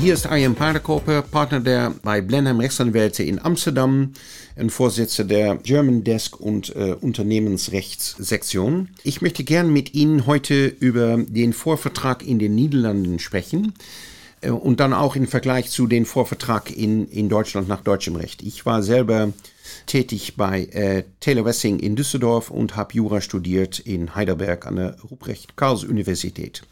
Hier ist Arjen Paardenkoper, Partner der bei Blenheim Rechtsanwälte in Amsterdam und Vorsitzender der German Desk und äh, Unternehmensrechtssektion. Ich möchte gern mit Ihnen heute über den Vorvertrag in den Niederlanden sprechen äh, und dann auch im Vergleich zu den Vorvertrag in, in Deutschland nach deutschem Recht. Ich war selber tätig bei äh, Taylor Wessing in Düsseldorf und habe Jura studiert in Heidelberg an der Ruprecht Karls Universität.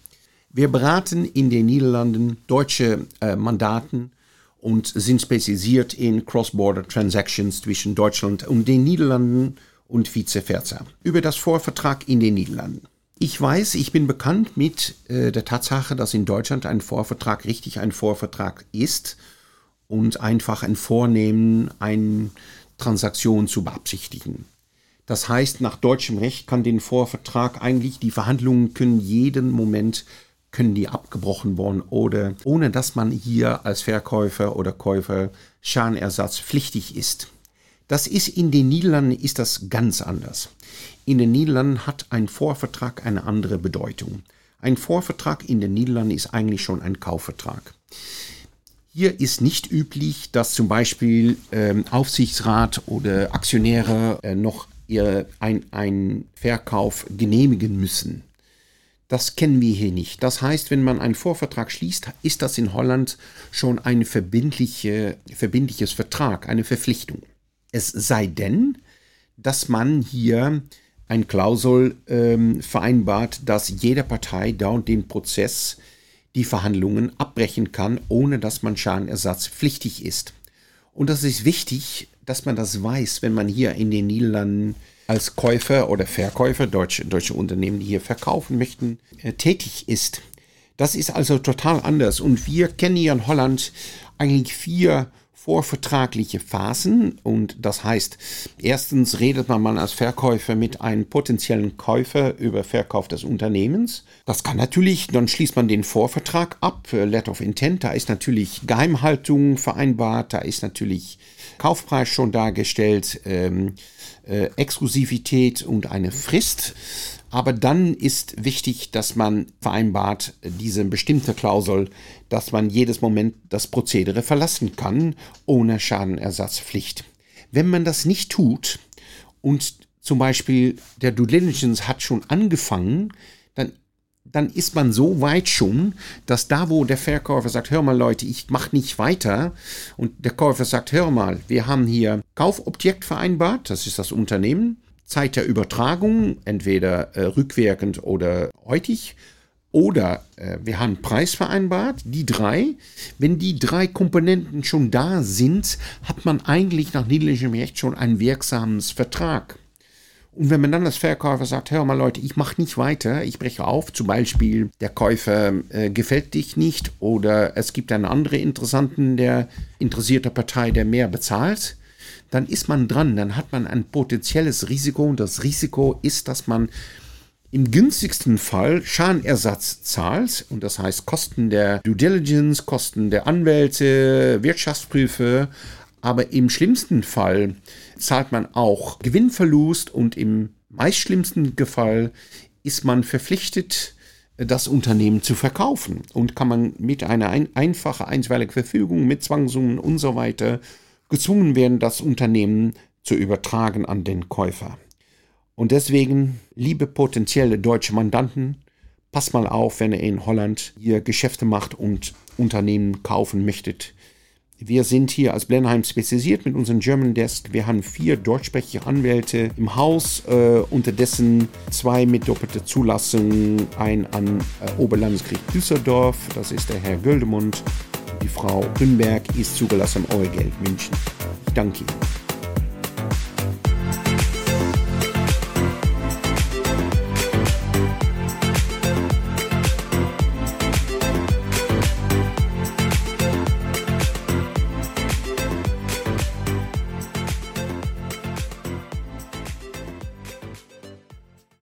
Wir beraten in den Niederlanden deutsche äh, Mandaten und sind spezialisiert in Cross-Border Transactions zwischen Deutschland und den Niederlanden und vice versa. Über das Vorvertrag in den Niederlanden. Ich weiß, ich bin bekannt mit äh, der Tatsache, dass in Deutschland ein Vorvertrag richtig ein Vorvertrag ist und einfach ein Vornehmen, eine Transaktion zu beabsichtigen. Das heißt, nach deutschem Recht kann den Vorvertrag eigentlich, die Verhandlungen können jeden Moment können die abgebrochen worden oder ohne dass man hier als Verkäufer oder Käufer Schadenersatz pflichtig ist. Das ist in den Niederlanden ist das ganz anders. In den Niederlanden hat ein Vorvertrag eine andere Bedeutung. Ein Vorvertrag in den Niederlanden ist eigentlich schon ein Kaufvertrag. Hier ist nicht üblich, dass zum Beispiel ähm, Aufsichtsrat oder Aktionäre äh, noch ihr, ein, einen Verkauf genehmigen müssen. Das kennen wir hier nicht. Das heißt, wenn man einen Vorvertrag schließt, ist das in Holland schon ein verbindliche, verbindliches Vertrag, eine Verpflichtung. Es sei denn, dass man hier ein Klausel ähm, vereinbart, dass jede Partei dauernd den Prozess, die Verhandlungen abbrechen kann, ohne dass man schadenersatzpflichtig ist. Und das ist wichtig, dass man das weiß, wenn man hier in den Niederlanden als Käufer oder Verkäufer, deutsche, deutsche Unternehmen, die hier verkaufen möchten, äh, tätig ist. Das ist also total anders. Und wir kennen hier in Holland eigentlich vier vorvertragliche Phasen. Und das heißt, erstens redet man mal als Verkäufer mit einem potenziellen Käufer über Verkauf des Unternehmens. Das kann natürlich, dann schließt man den Vorvertrag ab, äh, Letter of Intent, da ist natürlich Geheimhaltung vereinbart, da ist natürlich Kaufpreis schon dargestellt. Ähm, äh, Exklusivität und eine Frist. Aber dann ist wichtig, dass man vereinbart, diese bestimmte Klausel, dass man jedes Moment das Prozedere verlassen kann, ohne Schadenersatzpflicht. Wenn man das nicht tut und zum Beispiel der Due Diligence hat schon angefangen, dann dann ist man so weit schon, dass da, wo der Verkäufer sagt, hör mal Leute, ich mache nicht weiter und der Käufer sagt, hör mal, wir haben hier Kaufobjekt vereinbart, das ist das Unternehmen, Zeit der Übertragung, entweder äh, rückwirkend oder heutig, oder äh, wir haben Preis vereinbart, die drei. Wenn die drei Komponenten schon da sind, hat man eigentlich nach niederländischen Recht schon einen wirksamen Vertrag. Und wenn man dann als Verkäufer sagt, hör mal Leute, ich mache nicht weiter, ich breche auf, zum Beispiel der Käufer äh, gefällt dich nicht oder es gibt eine andere interessanten, der interessierte Partei, der mehr bezahlt, dann ist man dran, dann hat man ein potenzielles Risiko und das Risiko ist, dass man im günstigsten Fall Schadenersatz zahlt und das heißt Kosten der Due Diligence, Kosten der Anwälte, Wirtschaftsprüfer, aber im schlimmsten Fall zahlt man auch Gewinnverlust und im meist schlimmsten Fall ist man verpflichtet, das Unternehmen zu verkaufen. Und kann man mit einer ein, einfachen einstweiligen Verfügung mit Zwangssummen und so weiter gezwungen werden, das Unternehmen zu übertragen an den Käufer. Und deswegen, liebe potenzielle deutsche Mandanten, passt mal auf, wenn ihr in Holland hier Geschäfte macht und Unternehmen kaufen möchtet. Wir sind hier als Blenheim spezialisiert mit unserem German Desk. Wir haben vier deutschsprachige Anwälte im Haus, äh, unterdessen zwei mit doppelter Zulassung, ein an äh, Oberlandesgericht Düsseldorf, das ist der Herr Göldemund. Die Frau Grünberg ist zugelassen am Eurogeld München. Ich danke Ihnen.